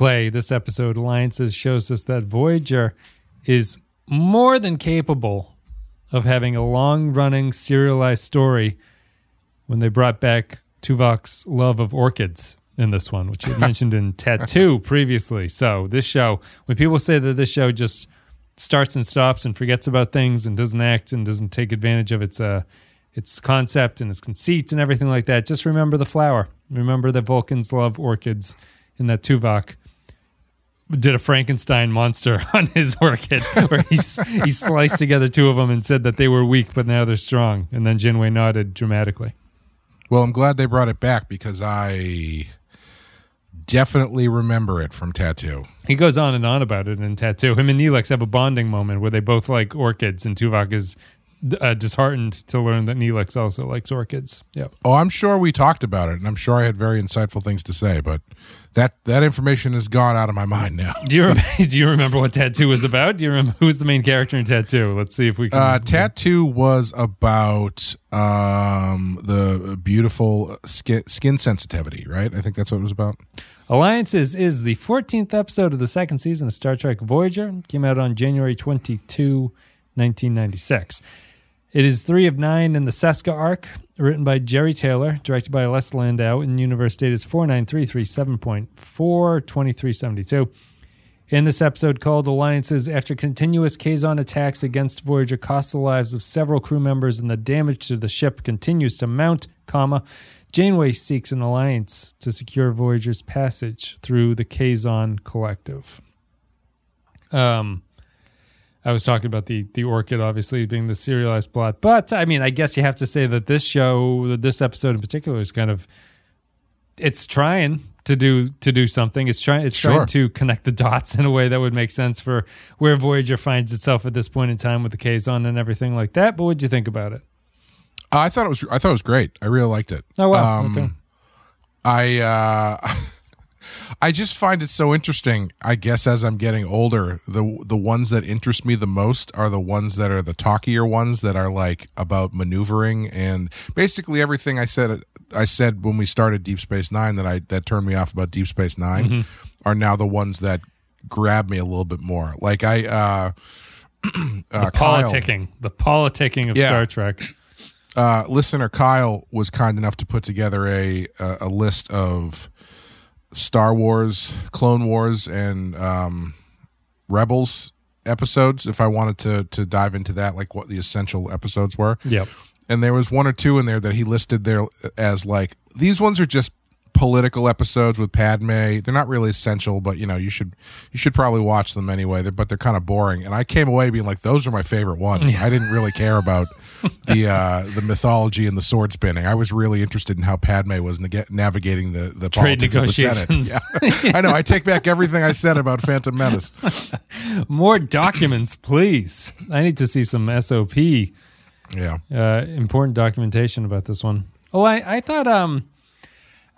Clay, this episode, Alliances, shows us that Voyager is more than capable of having a long running serialized story when they brought back Tuvok's love of orchids in this one, which you mentioned in Tattoo previously. So, this show, when people say that this show just starts and stops and forgets about things and doesn't act and doesn't take advantage of its uh, its concept and its conceit and everything like that, just remember the flower. Remember that Vulcans love orchids and that Tuvok did a Frankenstein monster on his orchid where he, he sliced together two of them and said that they were weak, but now they're strong. And then Janeway nodded dramatically. Well, I'm glad they brought it back because I definitely remember it from Tattoo. He goes on and on about it in Tattoo. Him and Neelix have a bonding moment where they both like orchids, and Tuvok is uh, disheartened to learn that Neelix also likes orchids. Yeah. Oh, I'm sure we talked about it, and I'm sure I had very insightful things to say, but that that information has gone out of my mind now. Do you rem- do you remember what Tattoo was about? Do you remember who's the main character in Tattoo? Let's see if we can. Uh, Tattoo was about um, the beautiful skin, skin sensitivity, right? I think that's what it was about. Alliances is the 14th episode of the second season of Star Trek Voyager. Came out on January 22, 1996. It is three of nine in the Seska arc, written by Jeri Taylor, directed by Les Landau, and universe date is 49337.42372. In this episode called Alliances, after continuous Kazon attacks against Voyager cost the lives of several crew members and the damage to the ship continues to mount, comma, Janeway seeks an alliance to secure Voyager's passage through the Kazon Collective. Um, I was talking about the the orchid, obviously being the serialized plot, but I mean, I guess you have to say that this show, this episode in particular, is kind of it's trying to do to do something. It's trying it's Sure. trying to connect the dots in a way that would make sense for where Voyager finds itself at this point in time with the Kazon and everything like that. But what'd you think about it? Uh, I thought it was. I thought it was great. I really liked it. Oh wow, Um, okay. I uh, I just find it so interesting. I guess as I'm getting older, the the ones that interest me the most are the ones that are the talkier ones that are like about maneuvering and basically everything I said I said when we started Deep Space Nine that I that turned me off about Deep Space 9 Mm-hmm. are now the ones that grab me a little bit more. Like I uh, uh Kyle- politicking, the politicking of Yeah. Star Trek. uh, listener Kyle was kind enough to put together a a, a list of Star Wars, Clone Wars, and um, Rebels episodes. If I wanted to to dive into that, like what the essential episodes were, Yep. and there was one or two in there that he listed there as like these ones are just political episodes with Padme. They're not really essential, but you know you should you should probably watch them anyway. They're, but they're kind of boring. And I came away being like, those are my favorite ones. I didn't really care about the uh, the mythology and the sword spinning. I was really interested in how Padme was navigating the the Trade politics of the Senate. Yeah. I know. I take back everything I said about Phantom Menace. More documents, please. I need to see some SOP, Yeah. uh, important documentation about this one. Oh, I, I thought um,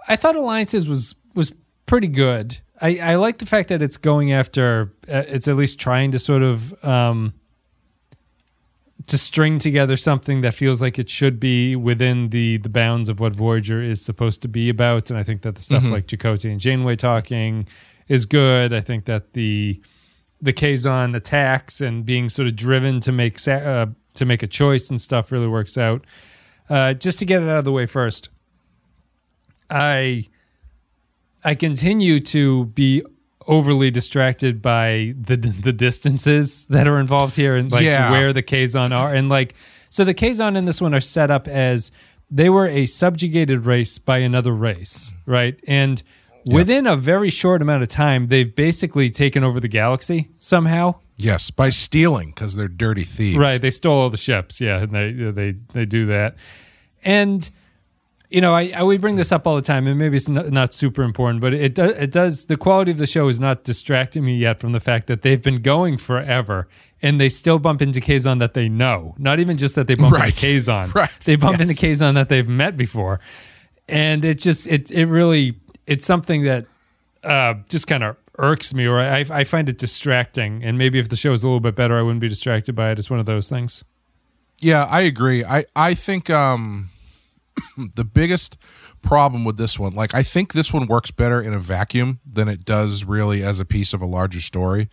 I thought Alliances was was pretty good. I, I like the fact that it's going after. Uh, it's at least trying to sort of um, to string together something that feels like it should be within the the bounds of what Voyager is supposed to be about. And I think that the stuff like Chakotay and Janeway talking is good. I think that the the Kazon attacks and being sort of driven to make sa- uh, to make a choice and stuff really works out. Uh, just to get it out of the way first, I I continue to be overly distracted by the the distances that are involved here and like Yeah. where the Kazon are and like so the Kazon in this one are set up as they were a subjugated race by another race, right? And within a very short amount of time, they've basically taken over the galaxy somehow. Yes, by stealing because they're dirty thieves. Right, they stole all the ships. Yeah, and they they they do that. And you know, I, I we bring this up all the time, and maybe it's not, not super important, but it does it does the quality of the show is not distracting me yet from the fact that they've been going forever, and they still bump into Kazon that they know. Not even just that they bump Right. into Kazon, Right, They bump yes. into Kazon that they've met before, and it just it it really it's something that uh, just kind of irks me, or I I find it distracting. And maybe if the show was a little bit better, I wouldn't be distracted by it. It's one of those things. Yeah, I agree. I I think um the biggest problem with this one. Like I think this one works better in a vacuum than it does really as a piece of a larger story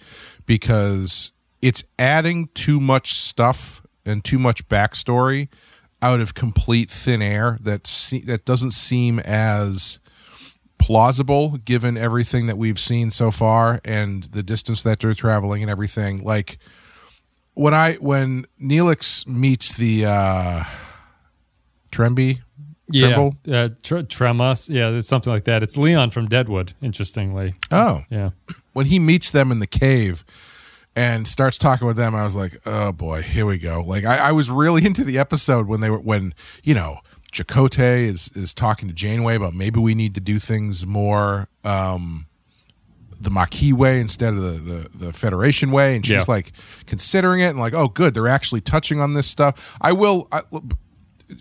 because it's adding too much stuff and too much backstory out of complete thin air that se- that doesn't seem as plausible given everything that we've seen so far and the distance that they're traveling and everything. Like when I when Neelix meets the uh Tremby Yeah, uh, tr- Tremas. Yeah, it's something like that. It's Leon from Deadwood. Interestingly, Oh. yeah, when he meets them in the cave and starts talking with them, I was like, oh boy, here we go. Like I, I was really into the episode when they were when you know Chakotay is is talking to Janeway about maybe we need to do things more um the Maquis way instead of the, the, the Federation way, and she's Yeah. like considering it and like, oh, good, they're actually touching on this stuff. I will. I,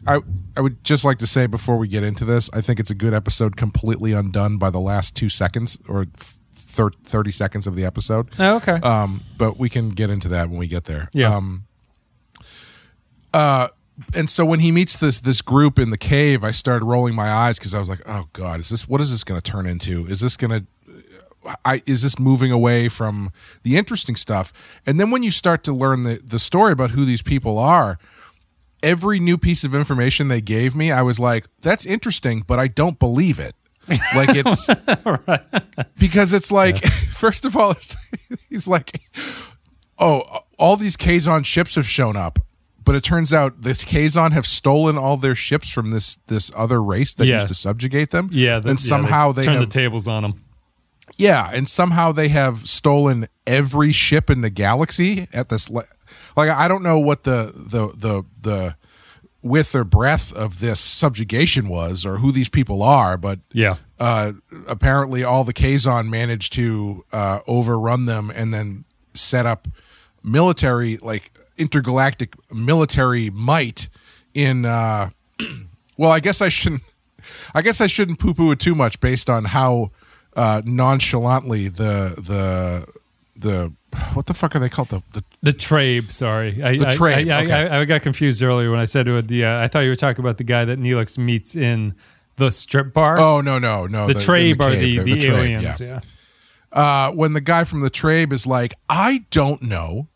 I I would just like to say before we get into this, I think it's a good episode, completely undone by the last two seconds or thir- thirty seconds of the episode. Oh, okay. Um, but we can get into that when we get there. Yeah. Um, uh, and so when he meets this this group in the cave, I started rolling my eyes because I was like, "Oh God, is this what is this going to turn into? Is this going to I is this moving away from the interesting stuff? And then when you start to learn the the story about who these people are, every new piece of information they gave me, I was like, "That's interesting, but I don't believe it." Like it's because it's like, first of all, he's like, "Oh, all these Kazon ships have shown up." But it turns out the Kazon have stolen all their ships from this this other race that Yeah. used to subjugate them. yeah, the- and yeah, somehow they, turned have the tables on them. yeah, and somehow they have stolen every ship in the galaxy at this. le- Like I don't know what the the the the width or breadth of this subjugation was, or who these people are, but Yeah, uh, apparently all the Kazon managed to uh, overrun them and then set up military, like intergalactic military might in. Uh, well, I guess I shouldn't. I guess I shouldn't poo-poo it too much based on how uh, nonchalantly the the the what the fuck are they called the, the the Trabe. Sorry, I, The Trabe, I, I, okay. I, I got confused earlier when I said it. Would the uh, I thought you were talking about the guy that Neelix meets in the strip bar. oh no no no the, in Trabe are cave, the, the, Trabe, aliens. yeah. Yeah. uh, when the guy from the Trabe is like, I don't know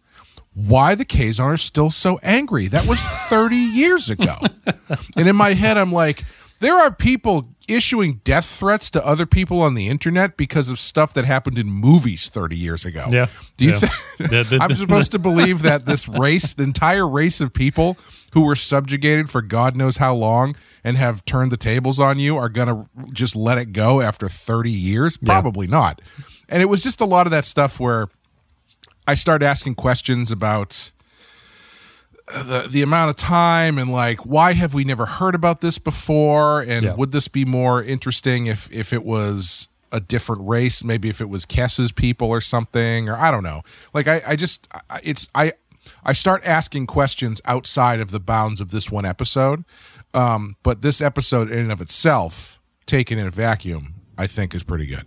why the Kazon are still so angry. That was 30 years ago. and in my head, I'm like, there are people issuing death threats to other people on the internet because of stuff that happened in movies 30 years ago. Yeah. Do you Yeah. think I'm supposed to believe that this race, the entire race of people who were subjugated for God knows how long and have turned the tables on you are going to just let it go after 30 years? Probably not. And it was just a lot of that stuff where I started asking questions about the the amount of time and like why have we never heard about this before and Yeah. would this be more interesting if if it was a different race maybe if it was Kes's people or something or I don't know like I I just I- it's I I start asking questions outside of the bounds of this one episode um but this episode in and of itself taken in a vacuum I think is pretty good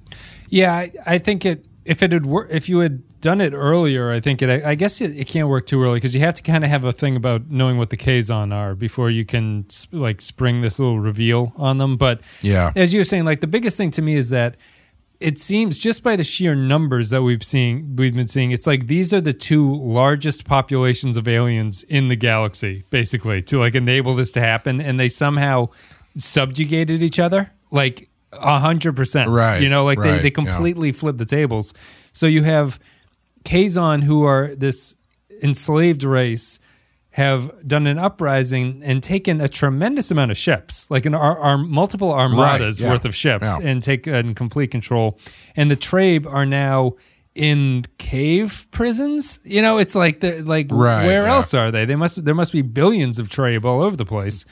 Yeah, I, I think it. If it had wor- if you had done it earlier, I think it. I, guess it, it can't work too early because you have to kind of have a thing about knowing what the Kazon are before you can like spring this little reveal on them. But Yeah. as you were saying, like the biggest thing to me is that it seems just by the sheer numbers that we've seen we've been seeing it's like these are the two largest populations of aliens in the galaxy basically to like enable this to happen and they somehow subjugated each other like a hundred percent Right, you know like right, they, they yeah. completely flip the tables so you have Kazon who are this enslaved race have done an uprising and taken a tremendous amount of ships, like an ar- ar- multiple armadas yeah, worth of ships, yeah. and take uh, complete control. And the Trabe are now in cave prisons. You know, it's like the like Right, where yeah. else are they? They must there must be billions of Trabe all over the place.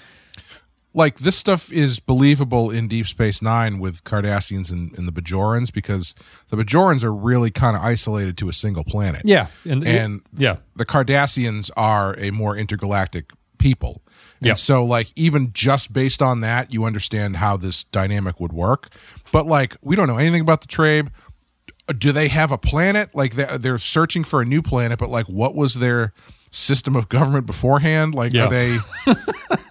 Like this stuff is believable in Deep Space Nine with Cardassians and, and the Bajorans because the Bajorans are really kind of isolated to a single planet. Yeah, and, And yeah, the Cardassians are a more intergalactic people. And Yeah. so like even just based on that, you understand how this dynamic would work. But like we don't know anything about the Trabe. Do they have a planet? Like they- they're searching for a new planet, but like what was their system of government beforehand? Like Yeah. are they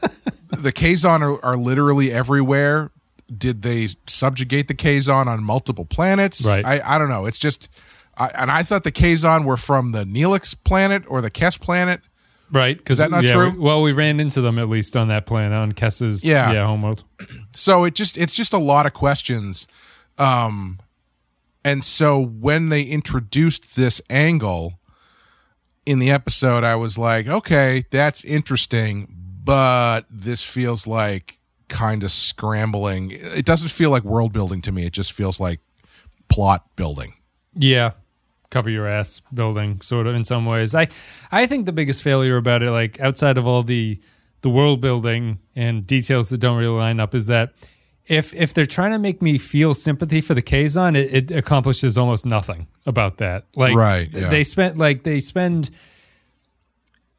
the Kazon are, are literally everywhere did they subjugate the Kazon on multiple planets? Right. I, I don't know. It's just, I, and I thought the Kazon were from the Neelix planet or the Kes planet. Right? Because that not yeah, true? we- well, we ran into them at least on that planet on Kes's Yeah. yeah homeworld. So it just, it's just a lot of questions. Um, and so when they introduced this angle in the episode, I was like, okay, that's interesting, but this feels like kind of scrambling. It doesn't feel like world building to me. It just feels like plot building. Yeah. Cover your ass building, sort of in some ways. I I think the biggest failure about it, like outside of all the the world building and details that don't really line up, is that if if they're trying to make me feel sympathy for the Kazon, it, it accomplishes almost nothing about that. Like Right, yeah. they spent like they spend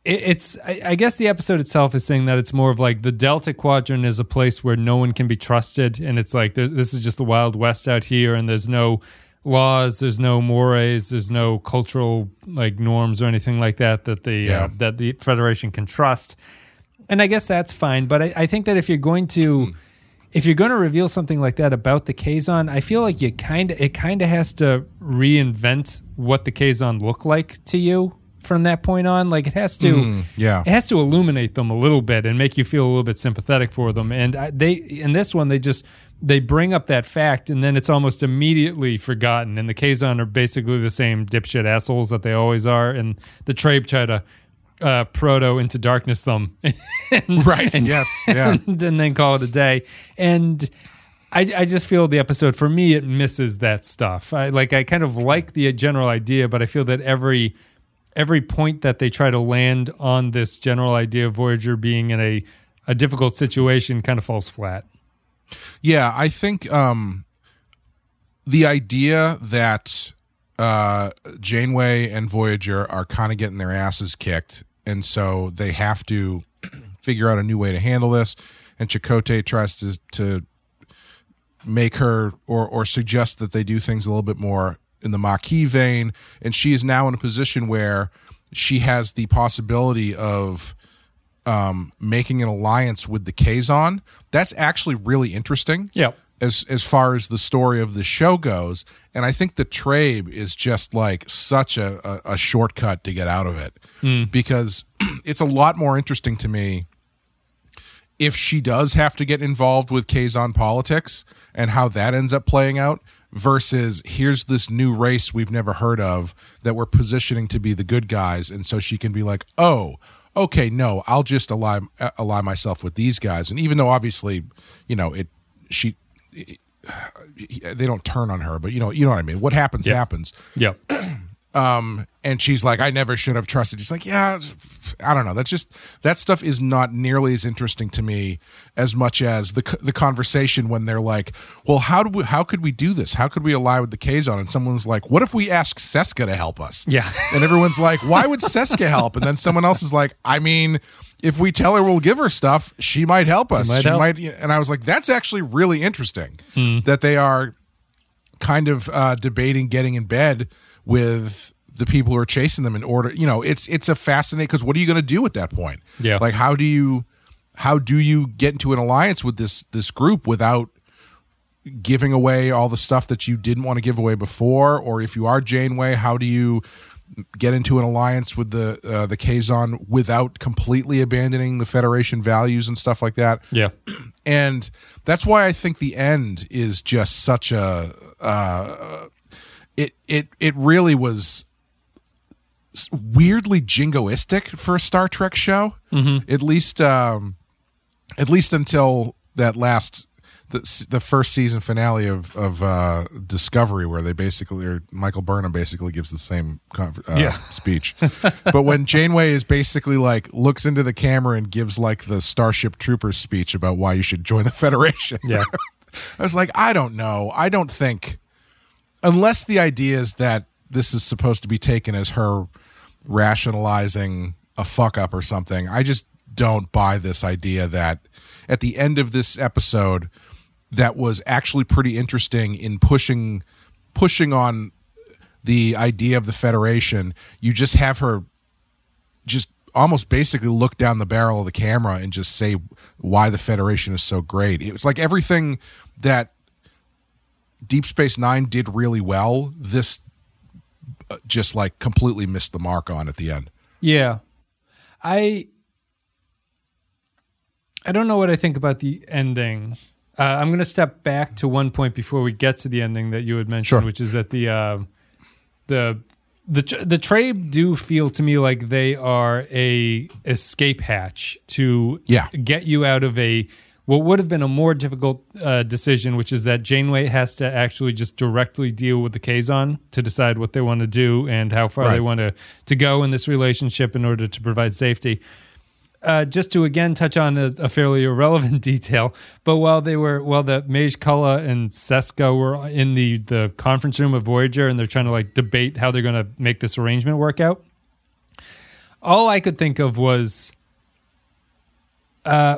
it's I, guess the episode itself is saying that it's more of like the delta quadrant is a place where no one can be trusted and it's like this is just the wild west out here and there's no laws there's no mores there's no cultural like norms or anything like that that the Yeah. uh, that the federation can trust. And i guess that's fine but i, I think that if you're going to if you're going to reveal something like that about the Kazon, I feel like you kind of it kind of has to reinvent what the Kazon look like to you from that point on. Like it has to, yeah. it has to illuminate them a little bit and make you feel a little bit sympathetic for them. And I, they in this one they just they bring up that fact and then it's almost immediately forgotten. And the Kazon are basically the same dipshit assholes that they always are. And the Trabe try to uh, proto into darkness them. and, Right. yes. Yeah. and then call it a day. And I, I just feel the episode for me it misses that stuff. I like I kind of like the general idea, but I feel that every every point that they try to land on this general idea of Voyager being in a a difficult situation kind of falls flat. Yeah, I think um, the idea that uh, Janeway and Voyager are kind of getting their asses kicked, and so they have to figure out a new way to handle this. And Chakotay tries to to make her or or suggest that they do things a little bit more in the Maquis vein, and she is now in a position where she has the possibility of um, making an alliance with the Kazon. That's actually really interesting Yep. as as far as the story of the show goes. And I think the Trabe is just like such a, a, a shortcut to get out of it because it's a lot more interesting to me if she does have to get involved with Kazon politics and how that ends up playing out versus here's this new race we've never heard of that we're positioning to be the good guys. And so she can be like oh okay no i'll just ally uh, ally myself with these guys. And even though obviously you know it she they don't turn on her but you know you know what i mean? What happens happens. Yep. um and she's like i never should have trusted she's like yeah i don't know. That's just that stuff is not nearly as interesting to me as much as the the conversation when they're like well how do we how could we do this? How could we ally with the kazon and someone's like what if we ask seska to help us? Yeah. and everyone's like why would seska help? And then someone else is like i mean if we tell her we'll give her stuff she might help us. Might she help. might and i was like that's actually really interesting that they are kind of uh, debating getting in bed with the people who are chasing them in order you know it's it's a fascinating because what are you going to do at that point Yeah. like how do you how do you get into an alliance with this this group without giving away all the stuff that you didn't want to give away before or if you are janeway how do you get into an alliance with the uh, the kazon without completely abandoning the federation values and stuff like that Yeah. and that's why I think the end is just such a uh, it it it really was weirdly jingoistic for a Star Trek show. Mm-hmm. At least um, at least until that last the the first season finale of of uh, Discovery, where they basically or Michael Burnham basically gives the same con- uh, Yeah. speech. but when Janeway is basically like looks into the camera and gives like the Starship Troopers speech about why you should join the Federation. Yeah. I was like, I don't know. I don't think unless the idea is that this is supposed to be taken as her rationalizing a fuck up or something. I just don't buy this idea that at the end of this episode that was actually pretty interesting in pushing pushing on the idea of the federation you just have her just almost basically look down the barrel of the camera and just say why the Federation is so great. it was like everything that Deep Space Nine did really well. This uh, just like completely missed the mark on at the end. Yeah. I I don't know what I think about the ending. Uh, I'm going to step back to one point before we get to the ending that you had mentioned, Sure. which is that the uh, the the the Trabe do feel to me like they are a escape hatch to Yeah. get you out of a what would have been a more difficult uh, decision, which is that Janeway has to actually just directly deal with the Kazon to decide what they want to do and how far they want to to go in this relationship in order to provide safety. Uh, just to again touch on a, a fairly irrelevant detail, but while they were while the Maje Culluh and Seska were in the the conference room of Voyager and they're trying to like debate how they're going to make this arrangement work out, all I could think of was, uh,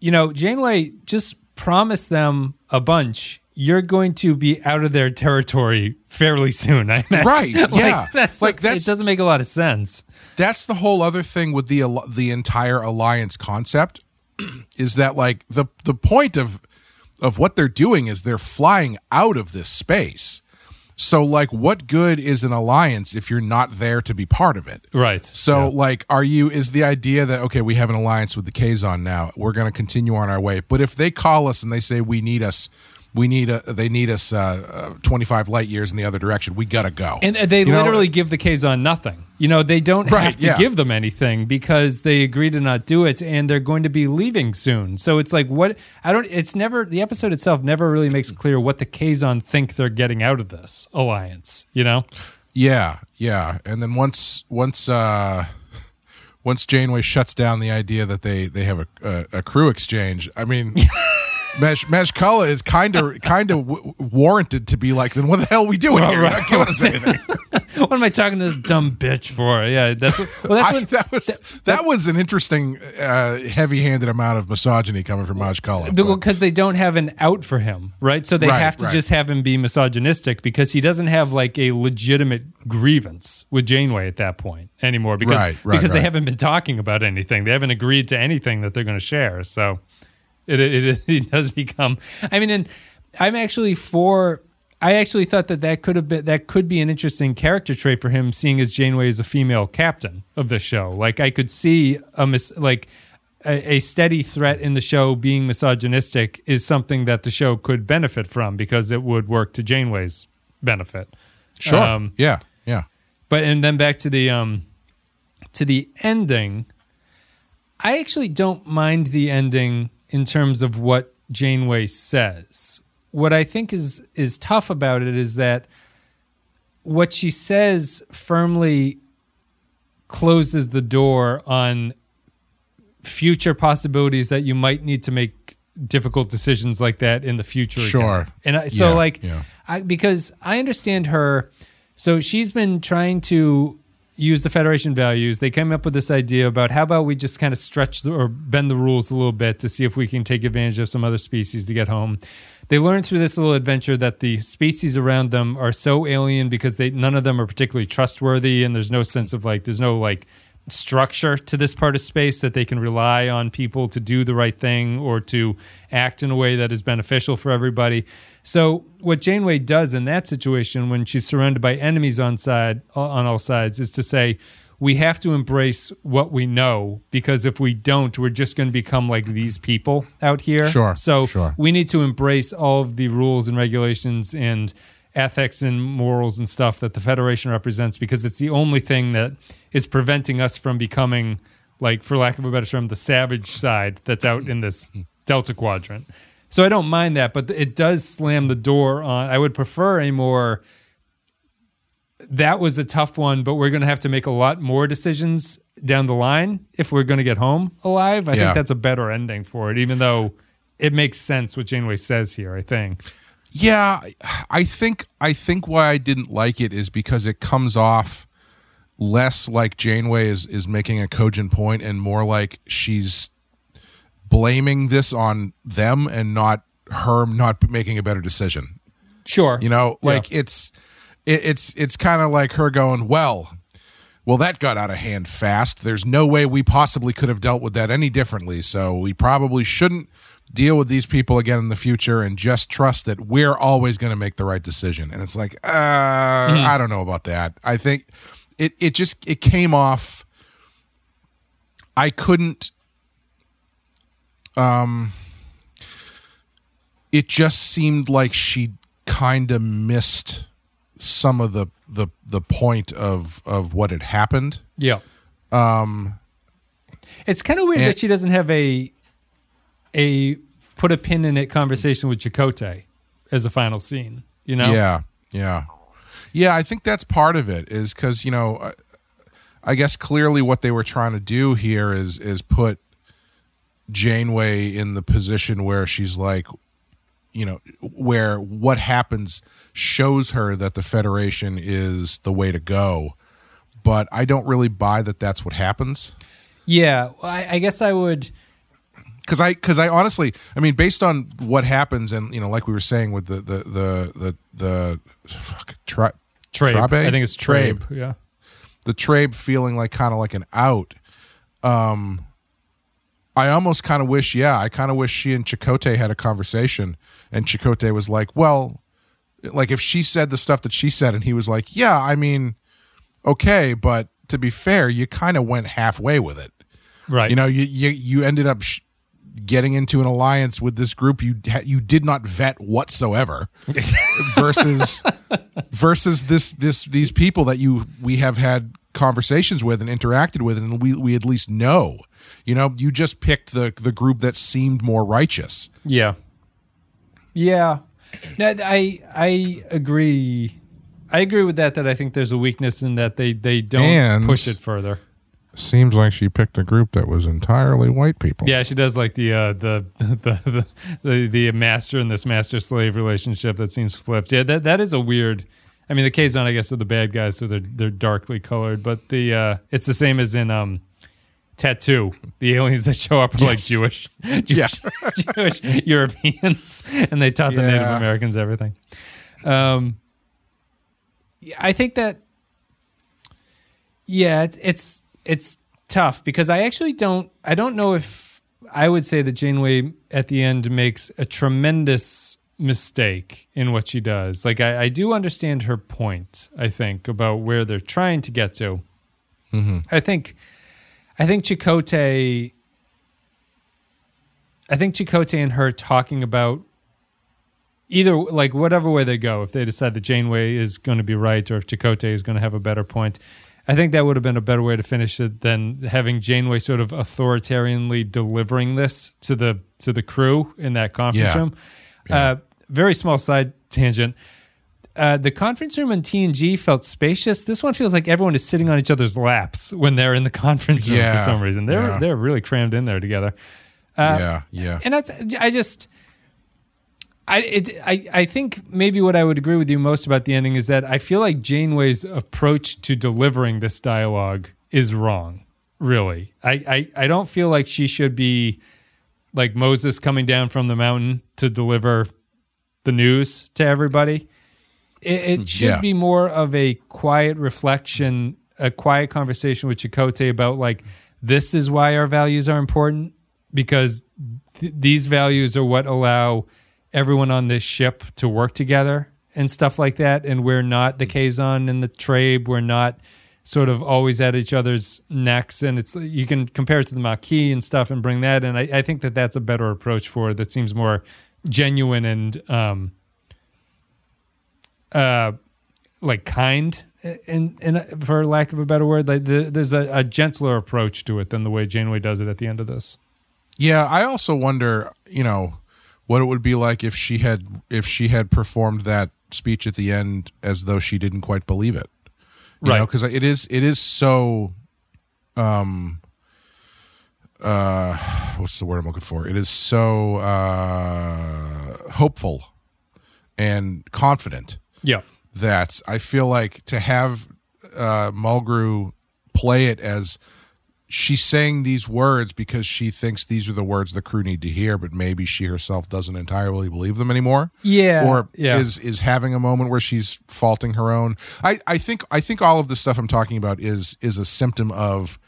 you know, Janeway just promised them a bunch. You're going to be out of their territory fairly soon. I imagine. Right, Like, yeah. that's Like, the- that's- it doesn't make a lot of sense. that's the whole other thing with the the entire alliance concept is that like the the point of of what they're doing is they're flying out of this space. So like what good is an alliance if you're not there to be part of it? Right. So Yeah. like are you is the idea that okay, we have an alliance with the Kazon now. We're going to continue on our way. But if they call us and they say we need us we need a they need us uh, uh 25 light years in the other direction. We got to go. And uh, they You know, literally give the Kazon nothing. You know, they don't Right, have to yeah. give them anything because they agree to not do it and they're going to be leaving soon. So it's like what I don't it's never the episode itself never really makes clear what the Kazon think they're getting out of this alliance, you know? Yeah, yeah. And then once once uh once Janeway shuts down the idea that they they have a a, a crew exchange, I mean Mesh Meshkala is kind of kind of w- warranted to be like, then what the hell are we doing here? You're not us anything. what am I talking to this dumb bitch for? Yeah, that's well that's I- that was that, was an interesting, uh, heavy-handed amount of misogyny coming from Mesh Mashkala. because they don't have an out for him, right? So they Right, have to right. just have him be misogynistic because he doesn't have like a legitimate grievance with Janeway at that point anymore because Right, right, because they haven't been talking about anything. They haven't agreed to anything that they're going to share. So it, it it does become. I mean, and I'm actually for. I actually thought that that could have been that could be an interesting character trait for him, seeing as Janeway is a female captain of the show. Like I could see a mis- like a, a steady threat in the show being misogynistic is something that the show could benefit from because it would work to Janeway's benefit. sure, Um, yeah, yeah, but and then back to the um to the ending. I actually don't mind the ending in terms of what Janeway says. What I think is is tough about it is that what she says firmly closes the door on future possibilities that you might need to make difficult decisions like that in the future. again. Sure. And I, so Yeah, like yeah. I because I understand her so she's been trying to use the Federation values. They came up with this idea about how about we just kind of stretch the, or bend the rules a little bit to see if we can take advantage of some other species to get home. They learned through this little adventure that the species around them are so alien because they none of them are particularly trustworthy and there's no sense of like there's no like structure to this part of space that they can rely on people to do the right thing or to act in a way that is beneficial for everybody. So what Janeway does in that situation when she's surrounded by enemies on side on all sides is to say we have to embrace what we know because if we don't we're just going to become like these people out here. Sure, So sure. we need to embrace all of the rules and regulations and ethics and morals and stuff that the Federation represents because it's the only thing that is preventing us from becoming, like, for lack of a better term, the savage side that's out in this Delta Quadrant. So I don't mind that, but it does slam the door on. I would prefer a more. That was a tough one, but we're going to have to make a lot more decisions down the line if we're going to get home alive. I Yeah. think that's a better ending for it, even though it makes sense what Janeway says here. I think. Yeah, I think I think why I didn't like it is because it comes off less like Janeway is is making a cogent point and more like she's blaming this on them and not her not making a better decision. Sure. You know, like it's it, it's it's kind of like her going, "Well, well, that got out of hand fast. There's no way we possibly could have dealt with that any differently. So we probably shouldn't deal with these people again in the future and just trust that we're always going to make the right decision. And it's like, uh, I don't know about that. I think it, it just, it came off. I couldn't, um, it just seemed like she kind of missed some of the the the point of of what had happened. Yeah. Um it's kind of weird and- that she doesn't have a a put a pin in it conversation with Chakotay as a final scene, you know? Yeah, yeah, yeah. I think that's part of it is because you know, I, guess clearly what they were trying to do here is is put Janeway in the position where she's like, you know, where what happens shows her that the Federation is the way to go. But I don't really buy that that's what happens. Yeah, I, I guess I would. Because I because I honestly I mean based on what happens and you know like we were saying with the the the the, the fuck tri- Trabe. Trabe? I think it's Trabe. Yeah. the Trabe feeling like kind of like an out. Um, I almost kind of wish, yeah, I kind of wish she and Chakotay had a conversation, and Chakotay was like, well, like if she said the stuff that she said, and he was like, yeah, I mean, okay, but to be fair, you kind of went halfway with it. Right. You know, you you you ended up sh- getting into an alliance with this group you you did not vet whatsoever, versus versus this this these people that you we have had conversations with and interacted with, and we we at least know. You know, you just picked the the group that seemed more righteous. Yeah. Yeah. No, I I agree. I agree with that. That I think there's a weakness in that they they don't And- push it further. Seems like she picked a group that was entirely white people. Yeah, she does like the uh, the, the the the the master and this master slave relationship that seems flipped. Yeah, that that is a weird. I mean, the Kazon, I guess, are the bad guys, so they're they're darkly colored. But the uh, it's the same as in um, Tattoo. The aliens that show up are like Yes. Jewish, Jewish, Jewish Europeans, and they taught the Native Americans everything. Um, yeah, I think that. Yeah, it's it's it's tough because I actually don't I don't know if I would say that Janeway at the end makes a tremendous mistake in what she does. Like I, I do understand her point, I think, about where they're trying to get to. Mm-hmm. I think I think Chakotay I think Chakotay and her talking about either like whatever way they go, if they decide that Janeway is going to be right or if Chakotay is going to have a better point, I think that would have been a better way to finish it than having Janeway sort of authoritarianly delivering this to the to the crew in that conference Yeah. room. Uh, very small side tangent. Uh, the conference room in TNG felt spacious. This one feels like everyone is sitting on each other's laps when they're in the conference room Yeah. for some reason. They're Yeah. they're really crammed in there together. yeah, yeah. And that's I just I it I I think maybe what I would agree with you most about the ending is that I feel like Janeway's approach to delivering this dialogue is wrong. Really, I I, I don't feel like she should be like Moses coming down from the mountain to deliver the news to everybody. It, it mm-hmm. should Yeah. be more of a quiet reflection, a quiet conversation with Chakotay about like this is why our values are important because th- these values are what allow everyone on this ship to work together and stuff like that. And we're not the Kazon and the Trabe. We're not sort of always at each other's necks. And it's you can compare it to the Maquis and stuff and bring that. And I, I think that that's a better approach for it. That seems more genuine and um, uh, like kind. In, in for lack of a better word, like the, there's a, a gentler approach to it than the way Janeway does it at the end of this. Yeah, I also wonder, you know, what it would be like if she had if she had performed that speech at the end as though she didn't quite believe it. You Right. because it is it is so um uh what's the word I'm looking for? It is so uh hopeful and confident Yeah. that I feel like to have uh, Mulgrew play it as she's saying these words because she thinks these are the words the crew need to hear, but maybe she herself doesn't entirely believe them anymore. Yeah, Or yeah. is is having a moment where she's faulting her own. I, I think I think all of the stuff I'm talking about is is a symptom of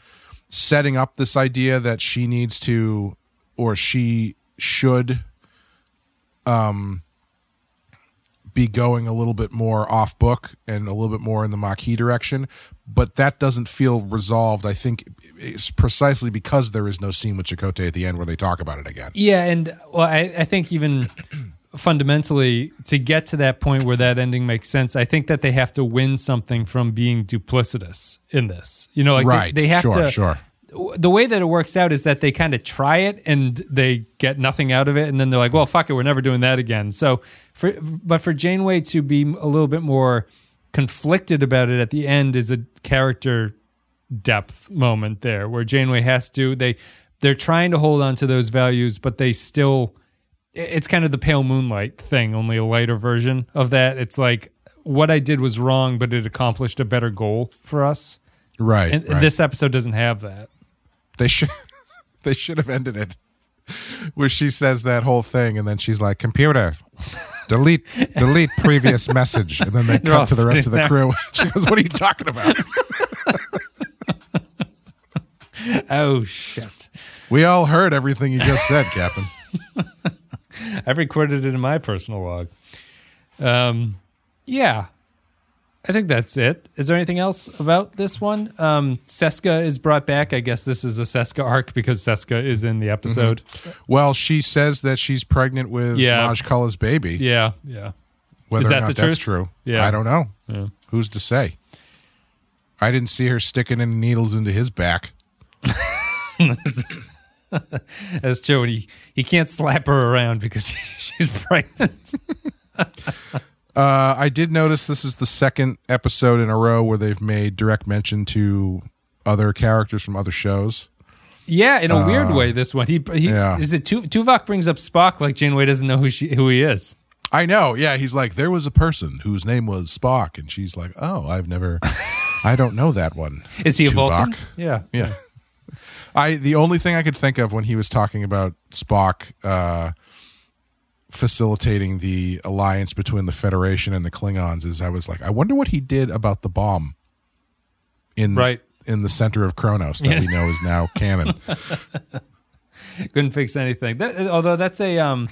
setting up this idea that she needs to or she should um be going a little bit more off book and a little bit more in the Maquis direction, but that doesn't feel resolved. I think it's precisely because there is no scene with Chakotay at the end where they talk about it again. Yeah, and well, I, I think even fundamentally to get to that point where that ending makes sense, I think that they have to win something from being duplicitous in this. You know, like right. they, they have sure, to. sure. The way that it works out is that they kind of try it and they get nothing out of it, and then they're like, "Well, fuck it, we're never doing that again." So, for but for Janeway to be a little bit more conflicted about it at the end is a character depth moment there where Janeway has to they they're trying to hold on to those values but they still it's kind of the pale moonlight thing only a lighter version of that it's like what I did was wrong but it accomplished a better goal for us Right. and, right. this episode doesn't have that They should they should have ended it where she says that whole thing and then she's like, Computer, delete delete previous message. And then they They're cut to the rest of the sitting crew. She goes, What are you talking about? oh shit We all heard everything you just said, Captain. I've recorded it in my personal log um yeah I think that's it. Is there anything else about this one? Um, Seska is brought back. I guess this is a Seska arc because Seska is in the episode. Well, she says that she's pregnant with Yeah. Baby. Yeah, yeah. Whether Is that or not that's true, Yeah. I don't know. Yeah. Who's to say? I didn't see her sticking any needles into his back. That's true. And he, he can't slap her around because she's pregnant. Uh, I did notice this is the second episode in a row where they've made direct mention to other characters from other shows. yeah, in a weird way. This one, he, he yeah. is it. Tu- Tuvok brings up Spock like Janeway doesn't know who she who he is. I know. Yeah, he's like, there was a person whose name was Spock, and she's like, oh, I've never, I don't know that one. Is he a Tuvok. Vulcan? Yeah, Yeah. I the only thing I could think of when he was talking about Spock uh, facilitating the alliance between the Federation and the Klingons is I was like, I wonder what he did about the bomb in Right. in the center of Kronos that Yeah. we know is now canon. couldn't fix anything. That, although that's a, um,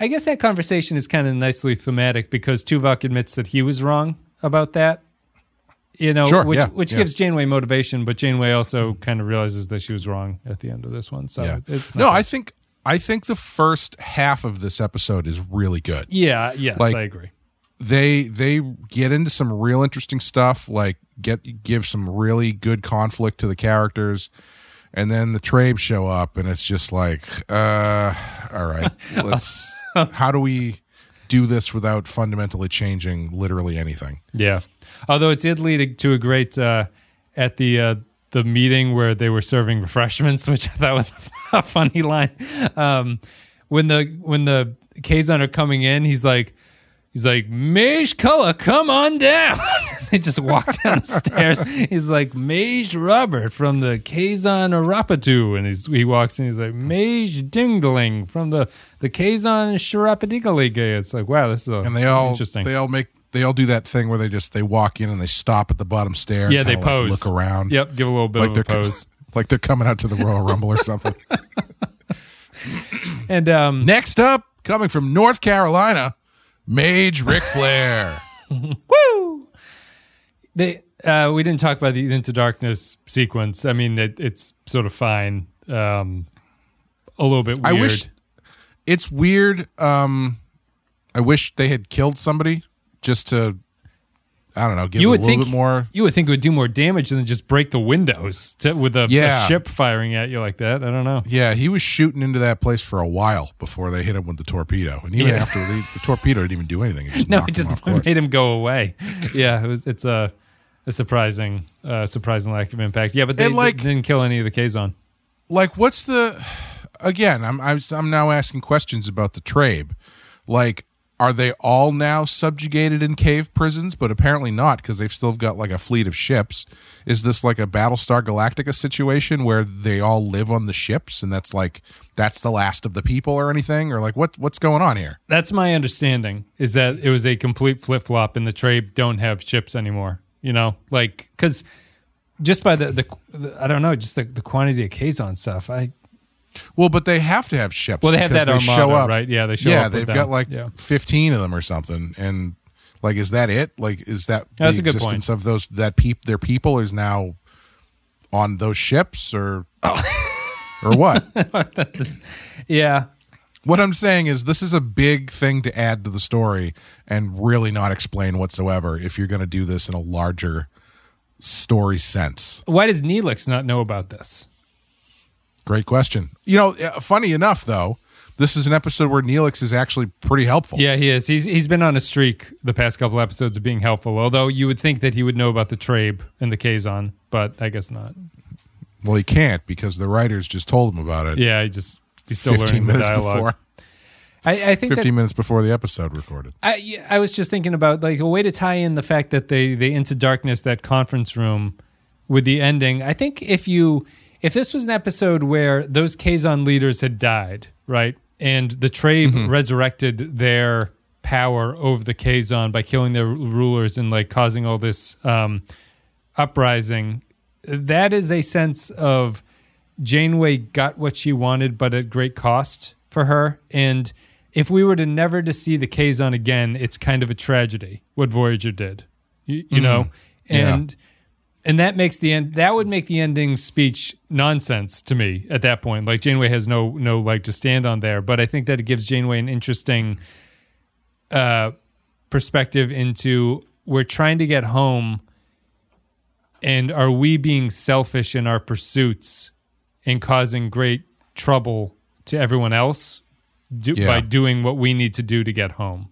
I guess that conversation is kind of nicely thematic because Tuvok admits that he was wrong about that. You know, Sure, which yeah, which yeah. gives Janeway motivation, but Janeway also kind of realizes that she was wrong at the end of this one. So it's no, I think I think the first half of this episode is really good. yeah, yes, like- I agree. they they get into some real interesting stuff like get give some really good conflict to the characters and then the Trabe show up and it's just like uh all right let's how do we do this without fundamentally changing literally anything Yeah. Although it did lead to a great uh, at the uh, the meeting where they were serving refreshments, which I thought was a funny line. Um, when the when the Kazon are coming in, he's like he's like Maje Culluh, come on down. they just walk down the stairs. He's like Mage Robert from the Kazon Arapatu, and he's, he walks in. He's like Mage Dingling from the the Kazon Sharapadikaliga. It's like wow, this is a, and they all interesting. they all make they all do that thing where they just they walk in and they stop at the bottom stair and yeah, they like, pose. look around Yep, give a little bit like of a pose. like they're coming out to the Royal Rumble or something And um, Next up, coming from North Carolina, Mage Ric Flair. woo! They uh, we didn't talk about the Into Darkness sequence. I mean, it, it's sort of fine. Um, a little bit weird. I wish it's weird. Um, I wish they had killed somebody just to, I don't know, give you it a would little think bit more. you would think it would do more damage than just break the windows to, with a, a ship firing at you like that. I don't know. Yeah, he was shooting into that place for a while before they hit him with the torpedo, and even Yeah. after the, the torpedo didn't even do anything. It just No, it just him made him go away. yeah, it was. It's a, a surprising, uh, surprising lack of impact. Yeah, but they, like- didn't kill any of the Kazon. like what's the again i'm i'm, I'm now asking questions about the trabe like are they all now subjugated in cave prisons? But apparently not, because they've still got like a fleet of ships. Is this like a Battlestar Galactica situation where they all live on the ships, and that's like that's the last of the people, or anything, or like what what's going on here? That's my understanding. Is that it was a complete flip flop, and the Trabe don't have ships anymore. You know, like because just by the, the the I don't know, just the, the quantity of Kazon stuff. I Well, but they have to have ships. well, they have that they armada, show up. right? Yeah, they show yeah, up. they've them. got like yeah. fifteen of them or something, and like, is that it? Like, is that That's the existence of those that peop their people is now on those ships, or Oh. or what? yeah. what I'm saying is, this is a big thing to add to the story and really not explain whatsoever. If you're going to do this in a larger story sense, Why does Neelix not know about this? Great question. You know, uh, funny enough, though. This is an episode where Neelix is actually pretty helpful. Yeah, he is. He's he's been on a streak the past couple episodes of being helpful. Although you would think that he would know about the Trabe and the Kazon, but I guess not. Well, he can't because the writers just told him about it. Yeah, he just he's still 15 learning the minutes dialogue. before I, I think 15 that minutes before the episode recorded I, I was just thinking about like a way to tie in the fact that they they into darkness that conference room with the ending. I think if you if this was an episode where those Kazon leaders had died, right, and the Trabe resurrected their power over the Kazon by killing their rulers and like causing all this um, uprising, that is a sense of Janeway got what she wanted, but at great cost for her. And if we were to never to see the Kazon again, it's kind of a tragedy what Voyager did, you, you know, Yeah. And that makes the end. That would make the ending speech nonsense to me at that point. Like Janeway has no no leg to stand on there, but I think that it gives Janeway an interesting uh, perspective into we're trying to get home and are we being selfish in our pursuits and causing great trouble to everyone else do, Yeah. by doing what we need to do to get home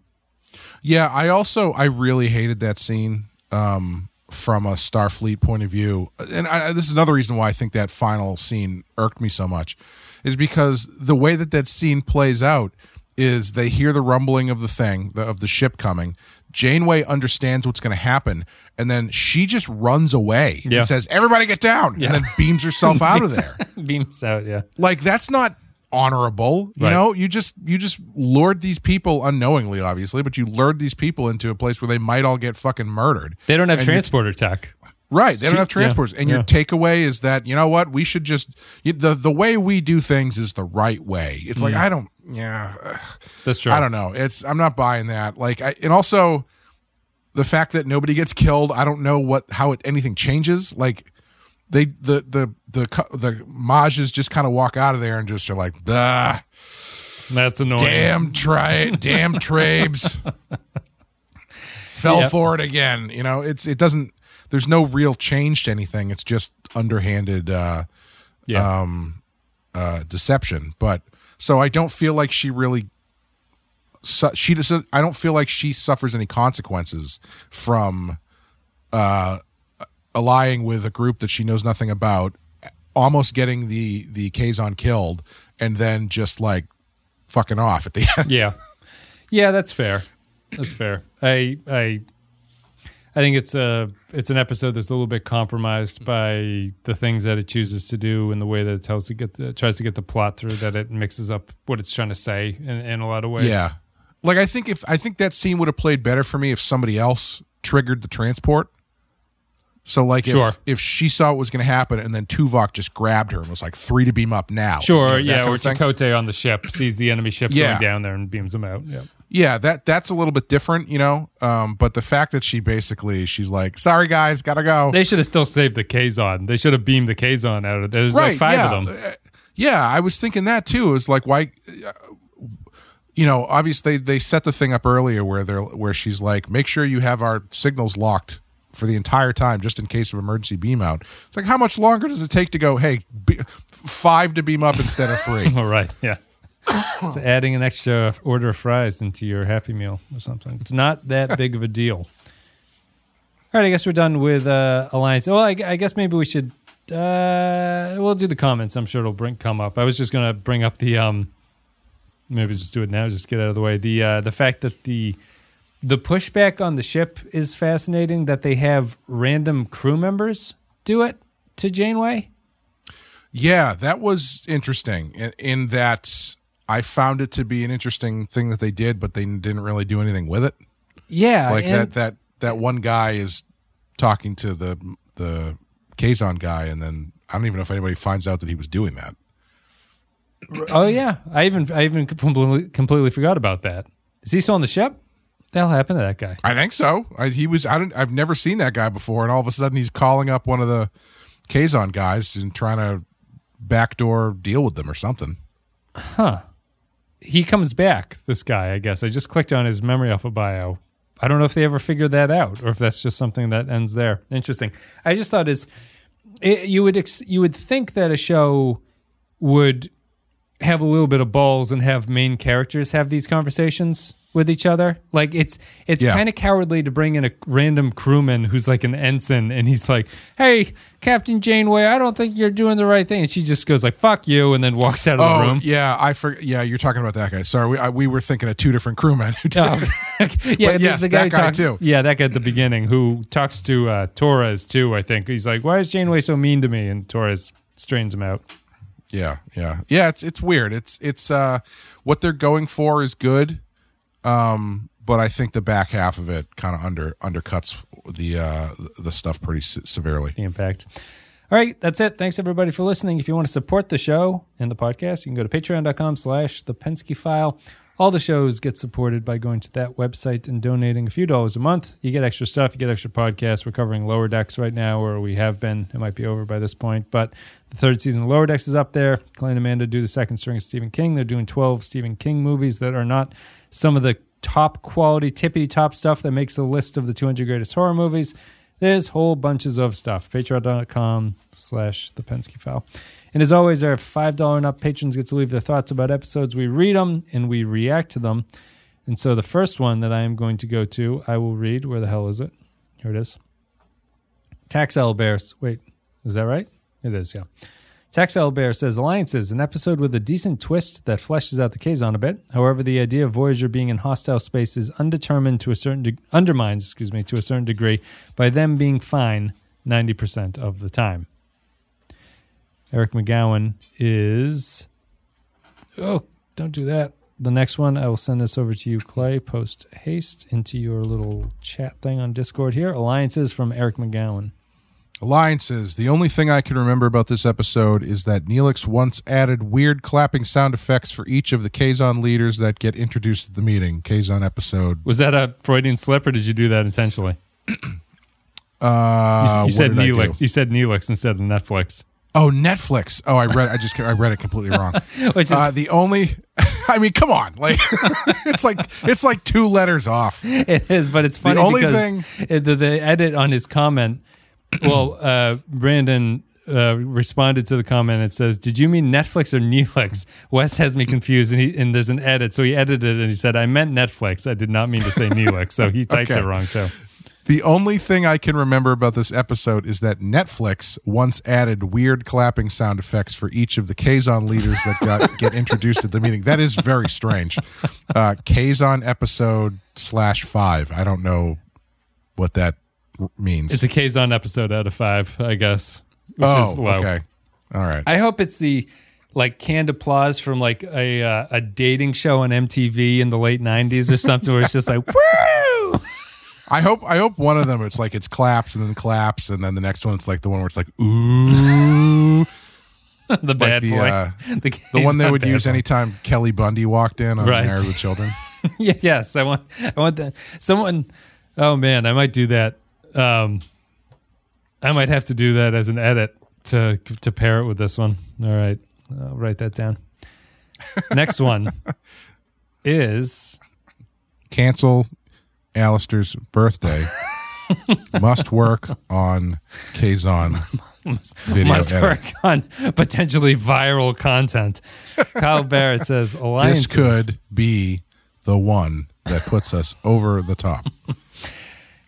yeah i also i really hated that scene um from a starfleet point of view and I, this is another reason why i think that final scene irked me so much is because the way that that scene plays out is they hear the rumbling of the thing the, of the ship coming. Janeway understands what's going to happen and then she just runs away Yeah. and says everybody get down and then beams herself out of there. beams out yeah. Like that's not honorable. You Right. know you just you just lured these people unknowingly obviously but you lured these people into a place where they might all get fucking murdered. They don't have And transporter tech right they don't have transports. And your yeah. takeaway is that you know what? We should just the the way we do things is the right way. It's like mm. i don't yeah that's true. I don't know. It's i'm not buying that. Like I, and also the fact that nobody gets killed i don't know what how it, anything changes. Like they the the the cu- the Majes just kind of walk out of there and just are like Duh, that's annoying. Damn try damn trabes fell Yep. for it again you know? It's it doesn't there's no real change to anything. It's just underhanded uh yeah. um uh deception. But so i don't feel like she really su- she doesn't i don't feel like she suffers any consequences from uh allying with a group that she knows nothing about almost getting the the kazon killed and then just like fucking off at the end. Yeah. Yeah that's fair. That's fair. I i i think it's a it's an episode that's a little bit compromised by the things that it chooses to do and the way that it tells to get the, tries to get the plot through that it mixes up what it's trying to say in, in a lot of ways. Yeah. Like I think if I think that scene would have played better for me if somebody else triggered the transport. So like if Sure. if she saw what was going to happen and then Tuvok just grabbed her and was like three to beam up now. sure You know, yeah kind or. Chakotay on the ship sees the enemy ship Yeah. going down there and beams them out yeah Yeah, that that's a little bit different, you know. Um, but the fact that she basically she's like, "Sorry guys, gotta go." they should have still saved the Kazon. They should have beamed the Kazon out of There's like five yeah. of them. Uh, Yeah, I was thinking that too. It was like why uh, you know, obviously they, they set the thing up earlier where they're where she's like, make sure you have our signals locked for the entire time just in case of emergency beam out. It's like how much longer does it take to go, hey, be, five to beam up instead of three? All right, yeah. so adding an extra order of fries into your Happy Meal or something. It's not that big of a deal. All right, I guess we're done with uh, Alliance. Well, I, I guess maybe we should. Uh, we'll do the comments. I'm sure it'll bring come up. I was just gonna bring up the um, maybe just do it now. Just get out of the way. The uh, the fact that the the pushback on the ship is fascinating. That they have random crew members do it to Janeway. Yeah, that was interesting in, in that I found it to be an interesting thing that they did, but they didn't really do anything with it. Yeah, Like that that that one guy is talking to the the Kazon guy, and then I don't even know if anybody finds out that he was doing that. Oh yeah, I even I even completely, completely forgot about that. Is he still on the ship? The hell happened to that guy? I think so. I, he was. I don't. I've never seen that guy before, and all of a sudden he's calling up one of the Kazon guys and trying to backdoor deal with them or something. Huh. He comes back. This guy, I guess. I just clicked on his memory alpha bio. I don't know if they ever figured that out, or if that's just something that ends there. Interesting. I just thought is you would ex, you would think that a show would have a little bit of balls and have main characters have these conversations with each other. Like it's it's Yeah. kind of cowardly to bring in a random crewman who's like an ensign and he's like, "Hey, Captain Janeway, I don't think you're doing the right thing." And she just goes like, "Fuck you," and then walks out of the Oh room. yeah, I for, Yeah, you're talking about that guy. Sorry, we I, we were thinking of two different crewmen. Oh, yeah, yes, the guy, that guy talk- too. Yeah, that guy at the beginning who talks to uh, Torres too. I think he's like, "Why is Janeway so mean to me?" And Torres strains him out. Yeah, yeah, yeah. It's it's weird. It's it's uh, what they're going for is good, um, but I think the back half of it kind of under undercuts the uh, the stuff pretty se- severely. the impact. All right, that's it. Thanks everybody for listening. If you want to support the show and the podcast, you can go to patreon.com slash the Pensky file. All the shows get supported by going to that website and donating a few dollars a month. You get extra stuff, you get extra podcasts. We're covering Lower Decks right now, or we have been. It might be over by this point, but the third season of Lower Decks is up there. Clay and Amanda do the second string of Stephen King. They're doing 12 Stephen King movies that are not some of the top quality, tippity top stuff that makes a list of the 200 greatest horror movies. There's whole bunches of stuff. Patreon.com slash the Pensky file. And as always, our $5 and up patrons get to leave their thoughts about episodes. We read them and we react to them. And so the first one that I am going to go to, I will read. Where the hell is it? Here it is. Tax L Bears. Wait, is that right? It is, yeah. Tax Bear says Alliances, an episode with a decent twist that fleshes out the Kazon a bit. However, the idea of Voyager being in hostile space is undetermined to a certain de- undermined, excuse me, to a certain degree by them being fine 90% of the time. Eric McGowan is Oh, don't do that. The next one, I will send this over to you, Clay, post haste into your little chat thing on Discord here. Alliances from Eric McGowan. Alliances. The only thing I can remember about this episode is that Neelix once added weird clapping sound effects for each of the Kazon leaders that get introduced at the meeting. Kazon episode. Was that a Freudian slip or did you do that intentionally? Uh, you what said did I do? Neelix. You said Neelix instead of Netflix. Oh, Netflix. Oh, I read. I just I read it completely wrong. Which is Uh, the only, I mean, come on, like it's like it's like two letters off. it is, but it's funny The only because thing- the, the edit on his comment. Well, uh, Brandon uh, responded to the comment. It says, "Did you mean Netflix or Neelix?" Wes has me confused, and, he, and there's an edit, so he edited it and he said, "I meant Netflix. I did not mean to say Neelix." So he typed Okay. it wrong too. The only thing I can remember about this episode is that Netflix once added weird clapping sound effects for each of the Kazon leaders that got get introduced at the meeting. That is very strange. Uh, Kazon episode slash five. I don't know what that means. It's a Kazon episode out of five, I guess, which oh, is low. okay. All right. I hope it's the like canned applause from like a uh, a dating show on MTV in the late '90s or something, where it's just like woo. I hope I hope one of them it's like it's claps and then claps and then the next one it's like the one where it's like ooh the bad the, boy, uh, the, the one they would use boy. anytime Kelly Bundy walked in on Right. Married with Children. yes, I want, I want that. Someone, oh man, I might do that. Um, I might have to do that as an edit to to pair it with this one. All right, I'll write that down. Next one is Cancel Alistair's birthday. Must work on Kazon video must work on potentially viral content. Kyle Barrett says This could be the one that puts us over the top.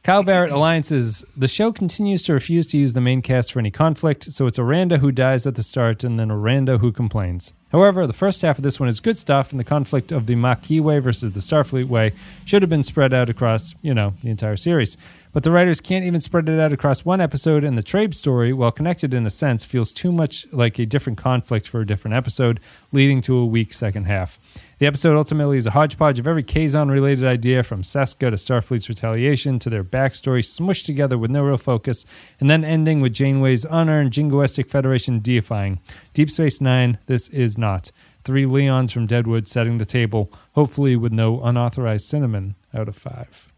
Kyle Barrett alliances. The show continues to refuse to use the main cast for any conflict, so it's Aranda who dies at the start and then Aranda who complains. However, the first half of this one is good stuff, and the conflict of the Maquis way versus the Starfleet way should have been spread out across, you know, the entire series. But the writers can't even spread it out across one episode, and the Trabe story, while connected in a sense, feels too much like a different conflict for a different episode, leading to a weak second half. The episode ultimately is a hodgepodge of every Kazon related idea from Seska to Starfleet's retaliation to their backstory smushed together with no real focus, and then ending with Janeway's unearned jingoistic Federation deifying. Deep Space Nine, this is not. Three Leons from Deadwood setting the table, hopefully with no unauthorized cinnamon out of five.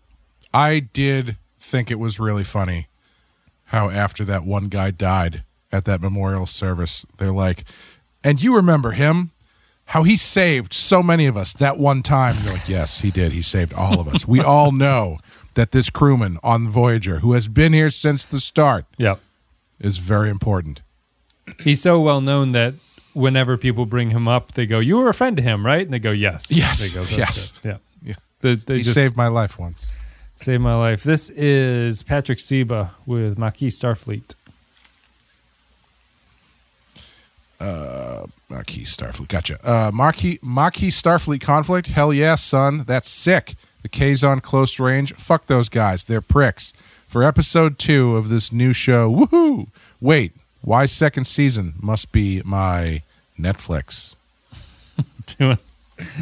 I did think it was really funny how after that one guy died at that memorial service, they're like, and you remember him? How he saved so many of us that one time. And you're like, yes, he did. He saved all of us. We all know that this crewman on the Voyager, who has been here since the start, Yep. is very important. He's so well known that whenever people bring him up, they go, "You were a friend to him, right?" And they go, "Yes." Yes. They go, Yes. it." Yeah. Yeah. They, they he just saved my life once. saved my life. This is Patrick Seba with Maquis Starfleet. Uh, Marquis Starfleet. Gotcha. Uh, Marquis, Marquis Starfleet conflict? Hell yeah, son. That's sick. The Kazon close range? Fuck those guys. They're pricks. For episode two of this new show, woohoo! Wait, why second season? Must be my Netflix. Two,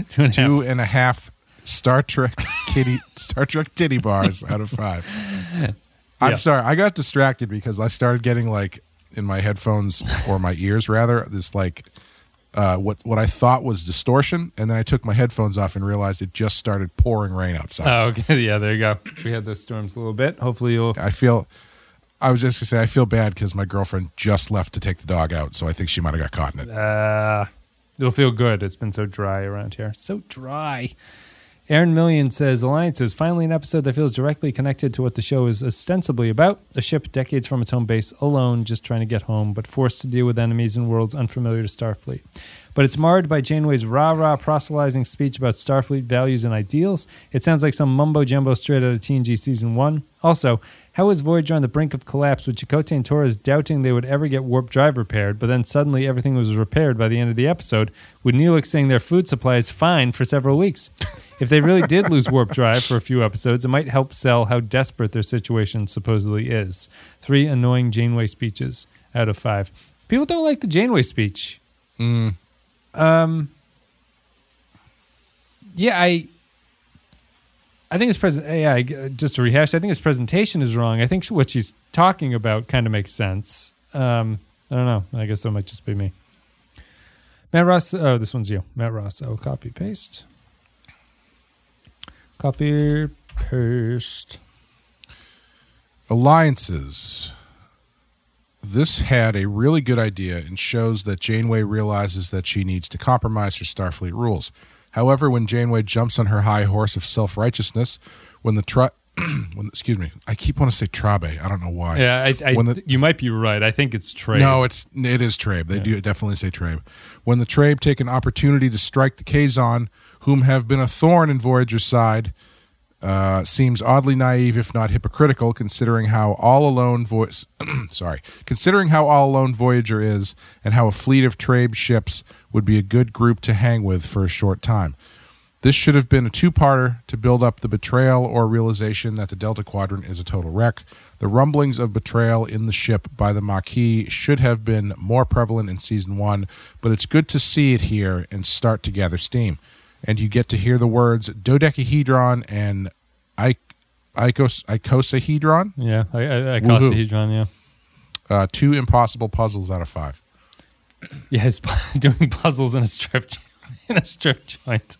two and a half. Two and a half Star Trek kitty Star Trek titty bars out of five. I'm Yeah. sorry, I got distracted because I started getting like in my headphones or my ears rather this like uh, what what I thought was distortion, and then I took my headphones off and realized it just started pouring rain outside. Oh, okay. Yeah, there you go. We had those storms a little bit. Hopefully, you'll. I feel. I was just gonna say I feel bad because my girlfriend just left to take the dog out, so I think she might have got caught in it. Uh, you'll feel good. It's been so dry around here. So dry. Aaron Million says Alliances finally an episode that feels directly connected to what the show is ostensibly about. A ship decades from its home base, alone, just trying to get home, but forced to deal with enemies in worlds unfamiliar to Starfleet. But it's marred by Janeway's rah rah proselytizing speech about Starfleet values and ideals. It sounds like some mumbo jumbo straight out of TNG season one. Also, how is Voyager on the brink of collapse with Chakotay and Torres doubting they would ever get warp drive repaired, but then suddenly everything was repaired by the end of the episode, with Neelix saying their food supply is fine for several weeks? If they really did lose warp drive for a few episodes, it might help sell how desperate their situation supposedly is. Three annoying Janeway speeches out of five. People don't like the Janeway speech. Mm. Um, yeah, I, I think his present. Yeah, just to rehash, I think his presentation is wrong. I think what she's talking about kind of makes sense. Um, I don't know. I guess that might just be me. Matt Ross. Oh, this one's you, Matt Ross. Oh, copy paste. Copy paste. Alliances. This had a really good idea and shows that Janeway realizes that she needs to compromise her Starfleet rules. However, when Janeway jumps on her high horse of self righteousness, when the tri- when excuse me, I keep wanting to say Trabe. I don't know why. Yeah, I, I, the- you might be right. I think it's Trey. No, it's it is Trabe. They do definitely say Trabe. When the Trabe take an opportunity to strike the Kazon, whom have been a thorn in Voyager's side, uh, seems oddly naive, if not hypocritical, considering how all alone voice. sorry, considering how all alone Voyager is, and how a fleet of Trabe ships would be a good group to hang with for a short time. This should have been a two parter to build up the betrayal or realization that the Delta Quadrant is a total wreck. The rumblings of betrayal in the ship by the Maquis should have been more prevalent in season one, but it's good to see it here and start to gather steam. And you get to hear the words dodecahedron and I- icos- icosahedron, Yeah, I, I, I Woohoo. Hedron, yeah. uh, two impossible puzzles out of five. Yeah, he's doing puzzles in a strip in a strip joint.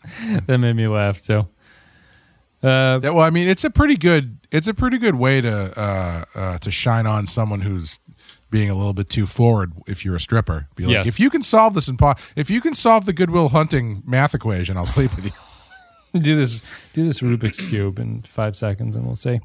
That made me laugh too. Uh, Yeah, well, I mean, it's a pretty good it's a pretty good way to uh, uh, to shine on someone who's being a little bit too forward. If you're a stripper, be like, Yes. if you can solve this impo- if you can solve the Good Will Hunting math equation, I'll sleep with you. do this do this Rubik's cube in five seconds, and we'll see.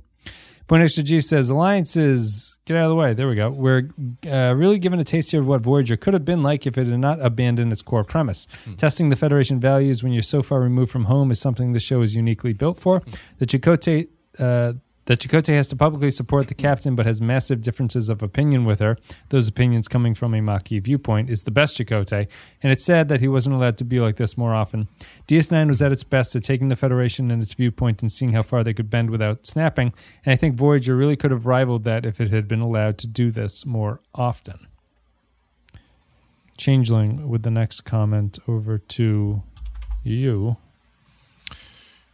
Point extra G says alliances. Get out of the way. There we go. We're uh, really given a taste here of what Voyager could have been like if it had not abandoned its core premise. Testing the Federation values when you're so far removed from home is something the show is uniquely built for. The Chakotay, uh, that Chakotay has to publicly support the captain but has massive differences of opinion with her, those opinions coming from a Maquis viewpoint, is the best Chakotay, and it's sad that he wasn't allowed to be like this more often. DS9 was at its best at taking the Federation and its viewpoint and seeing how far they could bend without snapping, and I think Voyager really could have rivaled that if it had been allowed to do this more often. Changeling with the next comment over to you.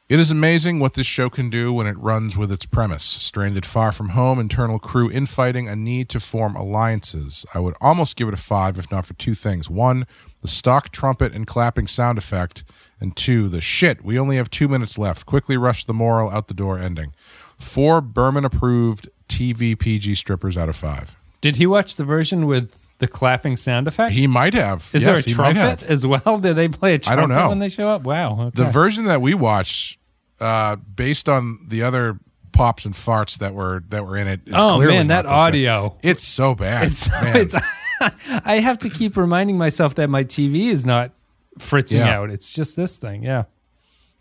It is amazing what this show can do when it runs with its premise. Stranded far from home, internal crew infighting, a need to form alliances. I would almost give it a five if not for two things. One, the stock trumpet and clapping sound effect, and two, the shit, we only have two minutes left. Quickly rush the moral out the door ending. Four Berman approved TV PG strippers out of five. Did he watch the version with the clapping sound effect? He might have. Is yes, there a trumpet as well? Do they play a trumpet I don't know. when they show up? Wow. Okay. The version that we watched, uh, based on the other pops and farts that were that were in it, Oh, man, that audio. It's so bad. It's, man. it's, I have to keep reminding myself that my TV is not fritzing Yeah. out. It's just this thing. Yeah.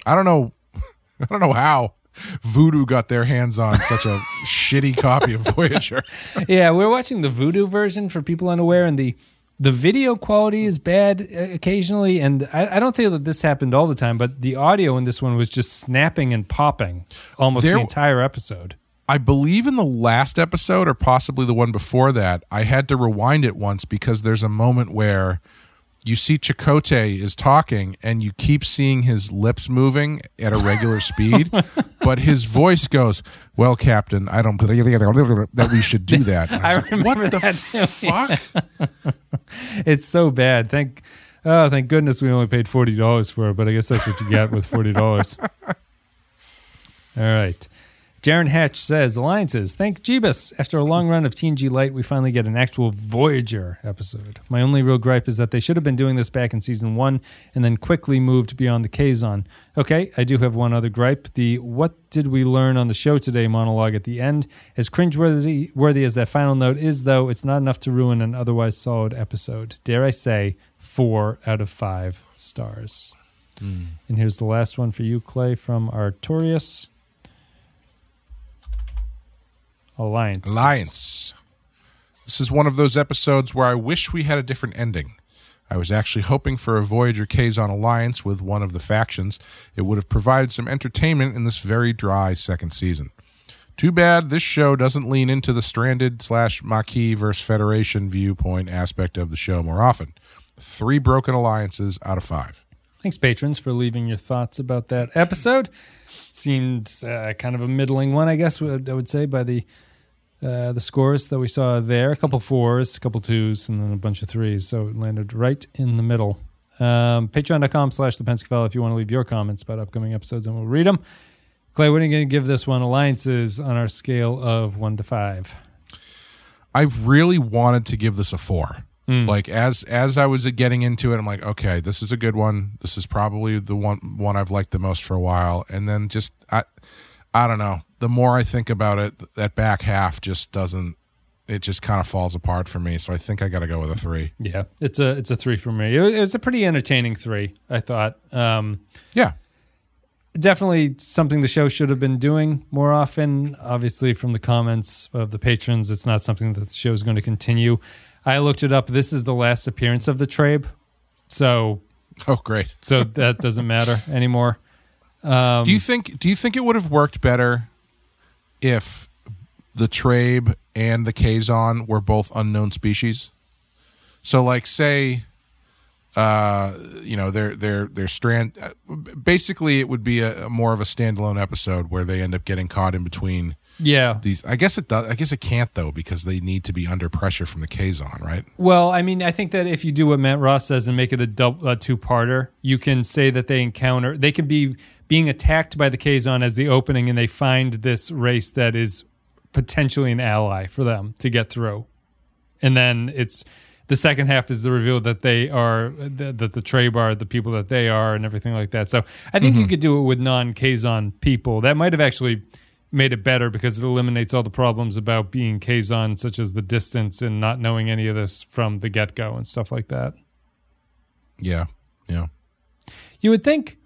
I don't know. I don't know how Vudu got their hands on such a shitty copy of Voyager. Yeah, we're watching the Vudu version for people unaware, and the the video quality is bad uh, occasionally, and I, I don't think that this happened all the time, but the audio in this one was just snapping and popping almost There- the entire episode. I believe in the last episode, or possibly the one before that, I had to rewind it once because there's a moment where you see Chakotay is talking and you keep seeing his lips moving at a regular speed, but his voice goes, Well, Captain, I don't believe that we should do that. And I, I like, remember what the too, fuck? It's so bad. Thank oh, thank goodness we only paid forty dollars for it, but I guess that's what you get with forty dollars. All right. Jaron Hatch says Alliances. Thank Jeebus. After a long run of TNG Light, we finally get an actual Voyager episode. My only real gripe is that they should have been doing this back in season one and then quickly moved beyond the Kazon. Okay, I do have one other gripe. The what did we learn on the show today monologue at the end. As cringeworthy worthy as that final note is, though, it's not enough to ruin an otherwise solid episode. Dare I say, four out of five stars. Hmm. And here's the last one for you, Clay, from Artorius. Alliance. Alliance. This is one of those episodes where I wish we had a different ending. I was actually hoping for a Voyager Kazon alliance with one of the factions. It would have provided some entertainment in this very dry second season. Too bad this show doesn't lean into the stranded slash Maquis versus Federation viewpoint aspect of the show more often. Three broken alliances out of five. Thanks, patrons, for leaving your thoughts about that episode. Seemed uh, kind of a middling one, I guess. I would say by the uh, the scores that we saw there. A couple fours, a couple twos, and then a bunch of threes. So it landed right in the middle. Um, Patreon.com slash the Pensky file if you want to leave your comments about upcoming episodes, and we'll read them. Clay, what are you going to give this one alliances on our scale of one to five? I really wanted to give this a four. Hmm. Like as as I was getting into it, I'm like, okay, this is a good one. This is probably the one one I've liked the most for a while. And then just I I don't know. The more I think about it, that back half just doesn't. It just kind of falls apart for me. So I think I got to go with a three. Yeah, it's a it's a three for me. It was, a pretty entertaining three, I thought. Um, Yeah, definitely something the show should have been doing more often. Obviously, from the comments of the patrons, it's not something that the show is going to continue. I looked it up. This is the last appearance of the Trabe, so Oh, great. so that doesn't matter anymore. Um, do you think Do you think it would have worked better if the Trabe and the Kazon were both unknown species? So, like, say, uh, you know, they're they're they're strand. uh, Basically, it would be a, a more of a standalone episode where they end up getting caught in between yeah. these. I guess it does. I guess it can't though because they need to be under pressure from the Kazon, right? Well, I mean, I think that if you do what Matt Ross says and make it a, dou- a two-parter, you can say that they encounter, they can be being attacked by the Kazon as the opening, and they find this race that is potentially an ally for them to get through, and then it's the second half is the reveal that they are that, the are the people that they are and everything like that. So I think you mm-hmm. could do it with non-Kazon people. That might have actually made it better because it eliminates all the problems about being Kazon, such as the distance and not knowing any of this from the get go and stuff like that. Yeah, yeah. You would think.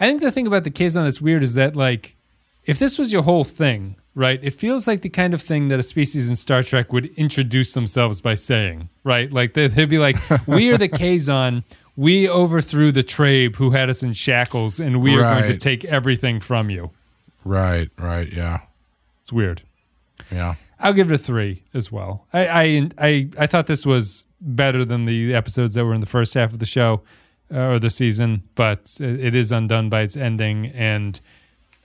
I think the thing about the Kazon that's weird is that like if this was your whole thing, right? It feels like the kind of thing that a species in Star Trek would introduce themselves by saying, right? Like they, they'd be like, "We are the Kazon. We overthrew the Trabe who had us in shackles, and we are going to take everything from you." Right, right, yeah, It's weird. yeah. I'll give it a three as well. I, I I I thought this was better than the episodes that were in the first half of the show or the season, but it, is undone by its ending, and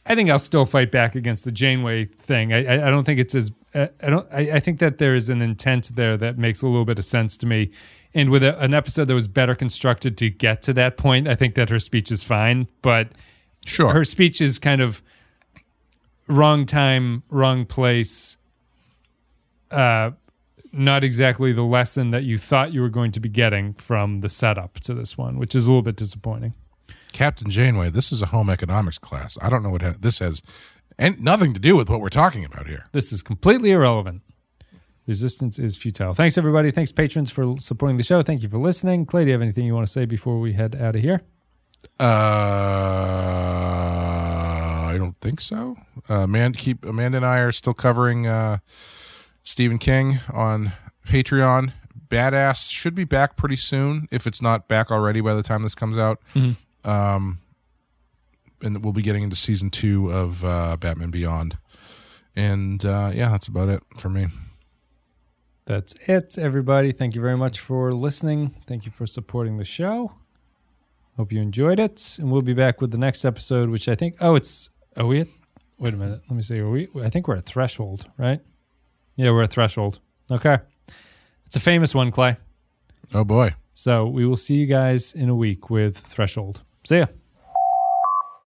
I think I'll still fight back against the Janeway thing. I I, don't think it's as I I don't I, I think that there is an intent there that makes a little bit of sense to me. And with a, an episode that was better constructed to get to that point, I think that her speech is fine, but Sure. her speech is kind of wrong time, wrong place. Uh, not exactly the lesson that you thought you were going to be getting from the setup to this one, which is a little bit disappointing. Captain Janeway, this is a home economics class. I don't know what ha- this has and nothing to do with what we're talking about here. This is completely irrelevant. Resistance is futile. Thanks, everybody. Thanks, patrons, for supporting the show. Thank you for listening. Clay, do you have anything you want to say before we head out of here? Uh, I don't think so. Uh, man, keep Amanda and I are still covering uh, Stephen King on Patreon. Badass should be back pretty soon if it's not back already by the time this comes out. Um, and we'll be getting into season two of uh, Batman Beyond. And uh, yeah, that's about it for me. That's it, everybody. Thank you very much for listening. Thank you for supporting the show. Hope you enjoyed it. And we'll be back with the next episode, which I think, oh, it's, are we at, wait a minute. Let me see. Are we, I think we're at Threshold, right? Yeah, we're at Threshold. Okay. It's a famous one, Clay. Oh boy. So we will see you guys in a week with Threshold. See ya.